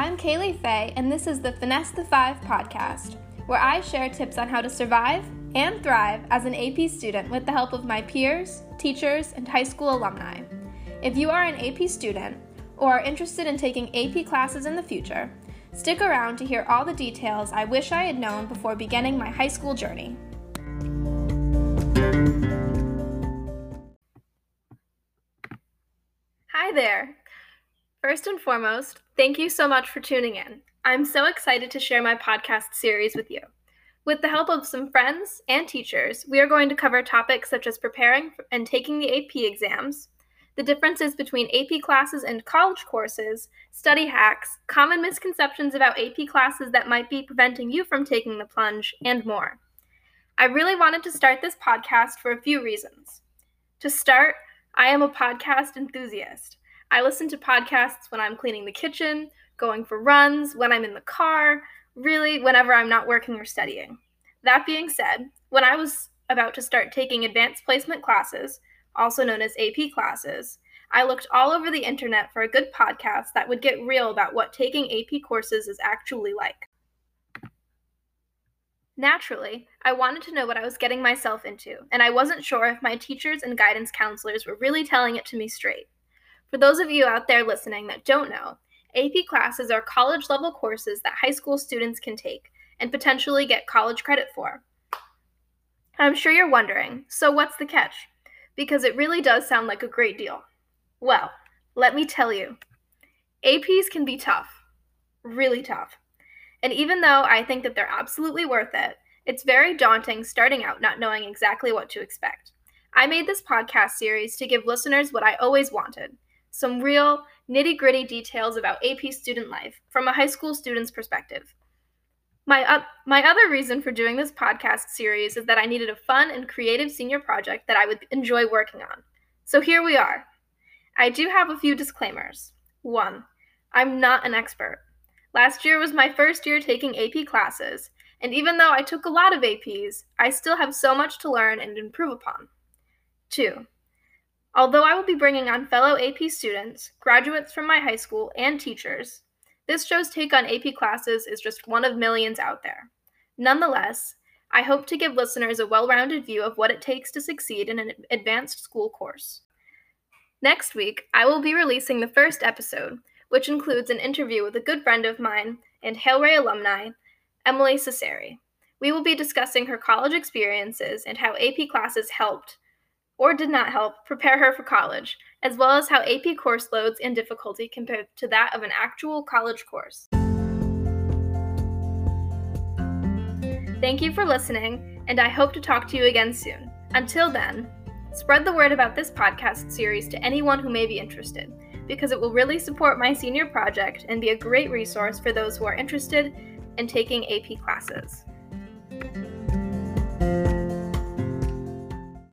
I'm Cailey Fay, and this is the Finesse the Five podcast, where I share tips on how to survive and thrive as an AP student with the help of my peers, teachers, and high school alumni. If you are an AP student or are interested in taking AP classes in the future, stick around to hear all the details I wish I had known before beginning my high school journey. Hi there! First and foremost, thank you so much for tuning in. I'm so excited to share my podcast series with you. With the help of some friends and teachers, we are going to cover topics such as preparing and taking the AP exams, the differences between AP classes and college courses, study hacks, common misconceptions about AP classes that might be preventing you from taking the plunge, and more. I really wanted to start this podcast for a few reasons. To start, I am a podcast enthusiast. I listen to podcasts when I'm cleaning the kitchen, going for runs, when I'm in the car, really whenever I'm not working or studying. That being said, when I was about to start taking advanced placement classes, also known as AP classes, I looked all over the internet for a good podcast that would get real about what taking AP courses is actually like. Naturally, I wanted to know what I was getting myself into, and I wasn't sure if my teachers and guidance counselors were really telling it to me straight. For those of you out there listening that don't know, AP classes are college level courses that high school students can take and potentially get college credit for. I'm sure you're wondering so what's the catch? Because it really does sound like a great deal. Well, let me tell you APs can be tough, really tough. And even though I think that they're absolutely worth it, it's very daunting starting out not knowing exactly what to expect. I made this podcast series to give listeners what I always wanted some real, nitty gritty details about AP student life from a high school student's perspective. My, uh, my other reason for doing this podcast series is that I needed a fun and creative senior project that I would enjoy working on. So here we are. I do have a few disclaimers. One, I'm not an expert. Last year was my first year taking AP classes, and even though I took a lot of APs, I still have so much to learn and improve upon. Two, Although I will be bringing on fellow AP students, graduates from my high school, and teachers, this show's take on AP classes is just one of millions out there. Nonetheless, I hope to give listeners a well rounded view of what it takes to succeed in an advanced school course. Next week, I will be releasing the first episode, which includes an interview with a good friend of mine and Hale-Ray alumni, Emily Cesari. We will be discussing her college experiences and how AP classes helped or did not help prepare her for college, as well as how AP course loads and difficulty compared to that of an actual college course. Thank you for listening, and I hope to talk to you again soon. Until then, spread the word about this podcast series to anyone who may be interested, because it will really support my senior project and be a great resource for those who are interested in taking AP classes.